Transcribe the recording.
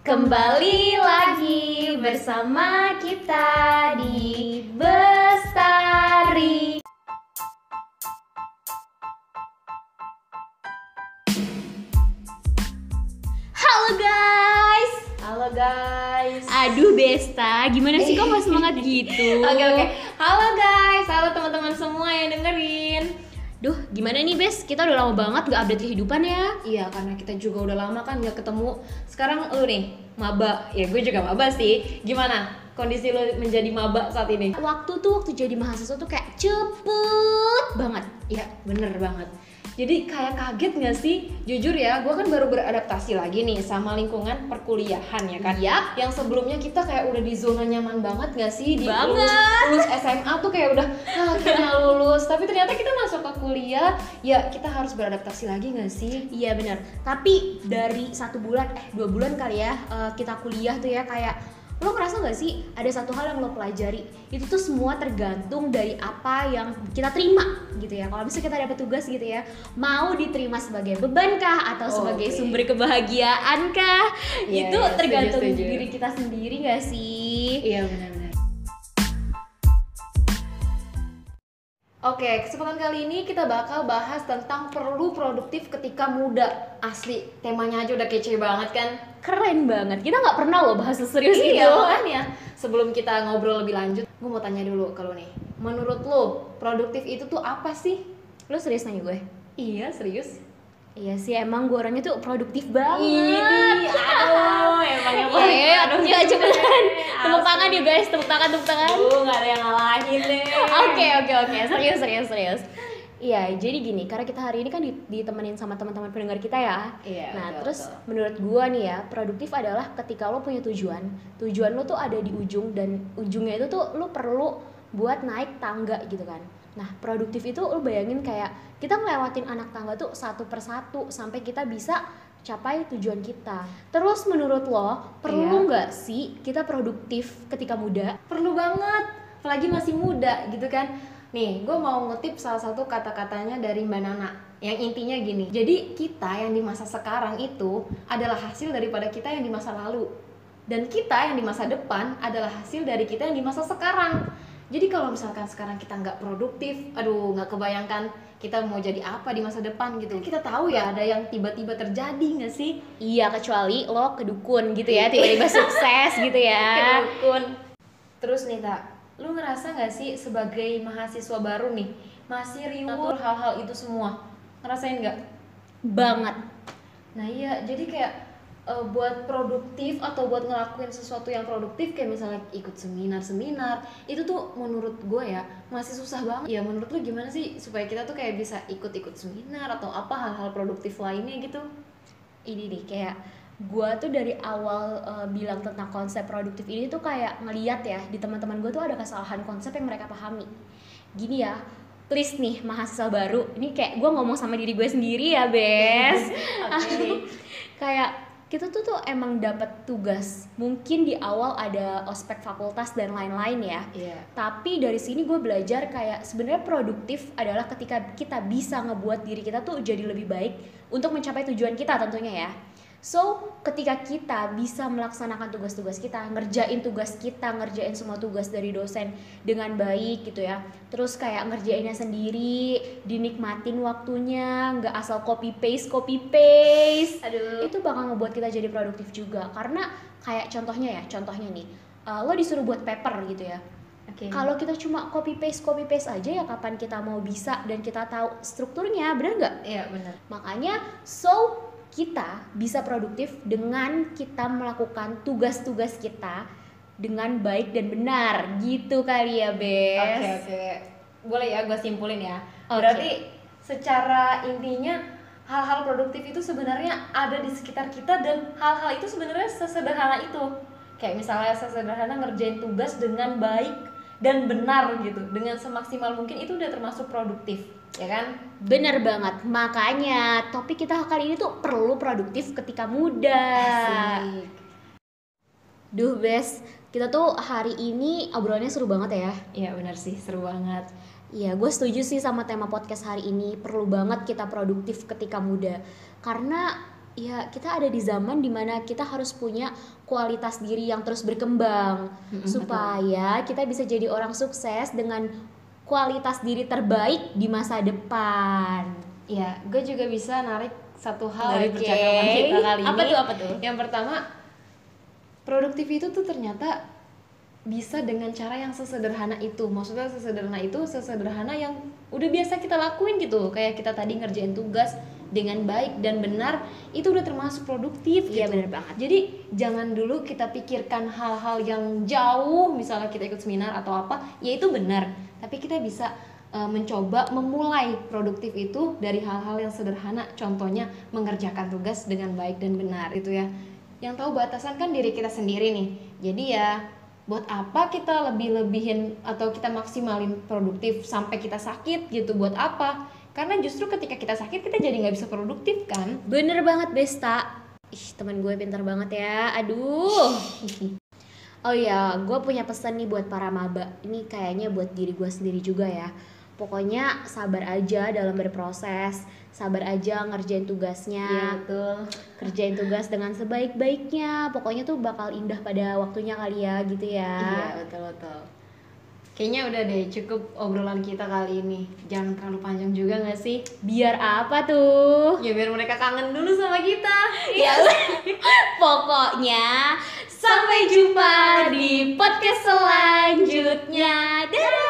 Kembali lagi bersama kita di Bestari. Halo guys. Halo guys. Aduh Besta, gimana sih kok semangat gitu? Oke oke. Halo guys. Halo teman-teman semua yang dengerin. Duh, gimana nih Bes? Kita udah lama banget gak update kehidupan ya. Iya karena kita juga udah lama kan nggak ketemu. Sekarang lu nih maba. Ya gue juga maba sih. Gimana kondisi lu menjadi maba saat ini? Waktu tuh waktu jadi mahasiswa tuh kayak cepet banget. Iya bener banget. Jadi kayak kaget gak sih? Jujur ya, gue kan baru beradaptasi lagi nih sama lingkungan perkuliahan ya kan Yap. Yang sebelumnya kita kayak udah di zona nyaman banget gak sih? Di Banget. Lulus, lulus SMA tuh kayak udah ah, akhirnya lulus Tapi ternyata kita masuk ke kuliah, ya kita harus beradaptasi lagi gak sih? Iya benar. Tapi dari satu bulan, eh dua bulan kali ya eh, kita kuliah tuh ya kayak lo ngerasa nggak sih ada satu hal yang lo pelajari itu tuh semua tergantung dari apa yang kita terima gitu ya. Kalau misalnya kita dapat tugas gitu ya, mau diterima sebagai beban kah atau sebagai Oke. sumber kebahagiaan kah? Iya, itu iya, tergantung setuju, setuju. diri kita sendiri nggak sih? Iya benar-benar Oke, kesempatan kali ini kita bakal bahas tentang perlu produktif ketika muda Asli, temanya aja udah kece banget kan? Keren banget. Kita nggak pernah loh bahas serius iya gitu. makanya sebelum kita ngobrol lebih lanjut gue mau tanya dulu kalau nih menurut lo produktif itu tuh apa sih Lo serius nanya gue? iya serius Iya sih emang gue orangnya tuh produktif banget. Ih, aduh emang yang paling Iya, aduh ya cepetan. Tepuk tangan ya guys, tepuk tangan, tepuk tangan. Aduh, nggak ada yang ngalahin deh Oke, oke, oke. Serius, serius, serius. Iya, jadi gini, karena kita hari ini kan di- ditemenin sama teman-teman pendengar kita ya. Iya, Nah, betul, terus betul. menurut gua nih ya, produktif adalah ketika lo punya tujuan. Tujuan lo tuh ada di ujung dan ujungnya itu tuh lo perlu buat naik tangga gitu kan. Nah, produktif itu lo bayangin kayak kita ngelewatin anak tangga tuh satu persatu sampai kita bisa capai tujuan kita. Terus menurut lo, perlu Iya. nggak sih kita produktif ketika muda? perlu banget apalagi masih muda gitu kan nih gue mau ngutip salah satu kata-katanya dari mbak Nana yang intinya gini jadi kita yang di masa sekarang itu adalah hasil daripada kita yang di masa lalu dan kita yang di masa depan adalah hasil dari kita yang di masa sekarang jadi kalau misalkan sekarang kita nggak produktif aduh nggak kebayangkan kita mau jadi apa di masa depan gitu kita tahu ya ada yang tiba-tiba terjadi nggak sih Iya kecuali lo kedukun gitu ya tiba-tiba sukses gitu ya. Kedukun. Terus nih tak, lu ngerasa nggak sih sebagai mahasiswa baru nih masih riuh hal-hal itu semua? Ngerasain nggak? Banget. Nah iya, jadi kayak eh, buat produktif atau buat ngelakuin sesuatu yang produktif kayak misalnya ikut seminar-seminar itu tuh menurut gue ya masih susah banget. Ya menurut lu gimana sih supaya kita tuh kayak bisa ikut-ikut seminar atau apa hal-hal produktif lainnya gitu? Ini nih kayak gua tuh dari awal eh, bilang tentang konsep produktif ini tuh kayak ngeliat ya di teman-teman gue tuh ada kesalahan konsep yang mereka pahami. Gini ya, please nih mahasiswa baru, ini kayak gua ngomong sama diri gue sendiri ya, Bes. Kayak kita tuh tuh emang dapat tugas. Mungkin di awal ada ospek fakultas dan lain-lain ya. Iya. Tapi dari sini gue belajar kayak sebenarnya produktif adalah ketika kita bisa ngebuat diri kita tuh jadi lebih baik untuk mencapai tujuan kita tentunya ya. So, ketika kita bisa melaksanakan tugas-tugas kita, ngerjain tugas kita, ngerjain semua tugas dari dosen dengan baik gitu ya. Terus kayak ngerjainnya sendiri, dinikmatin waktunya, nggak asal copy paste, copy paste Aduh. itu bakal ngebuat kita jadi produktif juga karena kayak contohnya ya contohnya nih uh, lo disuruh buat paper gitu ya Oke. kalau kita cuma copy paste copy paste aja ya kapan kita mau bisa dan kita tahu strukturnya bener nggak Iya benar. makanya so kita bisa produktif dengan kita melakukan tugas-tugas kita dengan baik dan benar gitu kali ya Bes Oke oke, boleh ya gue simpulin ya. Oke. Berarti secara intinya hal-hal produktif itu sebenarnya ada di sekitar kita dan hal-hal itu sebenarnya sesederhana itu. Kayak misalnya sesederhana ngerjain tugas dengan baik dan benar gitu, dengan semaksimal mungkin itu udah termasuk produktif, ya kan? Bener banget, makanya topik kita kali ini tuh perlu produktif ketika muda. Asik. Duh Bes, kita tuh hari ini obrolannya seru banget ya. Iya benar sih, seru banget. Iya, gue setuju sih sama tema podcast hari ini. Perlu banget kita produktif ketika muda. Karena ya kita ada di zaman di mana kita harus punya kualitas diri yang terus berkembang Mm-mm, supaya kita bisa jadi orang sukses dengan kualitas diri terbaik di masa depan. Iya, gue juga bisa narik satu hal dari Oke. percakapan kita kali Apa ini. tuh, apa tuh? Yang pertama, produktif itu tuh ternyata bisa dengan cara yang sesederhana itu. Maksudnya sesederhana itu sesederhana yang udah biasa kita lakuin gitu. Kayak kita tadi ngerjain tugas dengan baik dan benar, itu udah termasuk produktif Iya, gitu. bener banget. Jadi jangan dulu kita pikirkan hal-hal yang jauh, misalnya kita ikut seminar atau apa, ya itu benar. Tapi kita bisa uh, mencoba memulai produktif itu dari hal-hal yang sederhana. Contohnya mengerjakan tugas dengan baik dan benar itu ya. Yang tahu batasan kan diri kita sendiri nih. Jadi ya buat apa kita lebih-lebihin atau kita maksimalin produktif sampai kita sakit gitu buat apa? Karena justru ketika kita sakit kita jadi nggak bisa produktif kan? Bener banget Besta. Ih, teman gue pintar banget ya. Aduh. Oh ya, gue punya pesan nih buat para maba. Ini kayaknya buat diri gue sendiri juga ya. Pokoknya sabar aja dalam berproses, sabar aja ngerjain tugasnya, Iya, betul. kerjain tugas dengan sebaik-baiknya. Pokoknya tuh bakal indah pada waktunya kali ya, gitu ya. Iya betul betul. Kayaknya udah deh cukup obrolan kita kali ini. Jangan terlalu panjang juga nggak sih? Biar apa tuh? Ya biar mereka kangen dulu sama kita. Ya, pokoknya sampai jumpa di podcast selanjutnya. Dadah.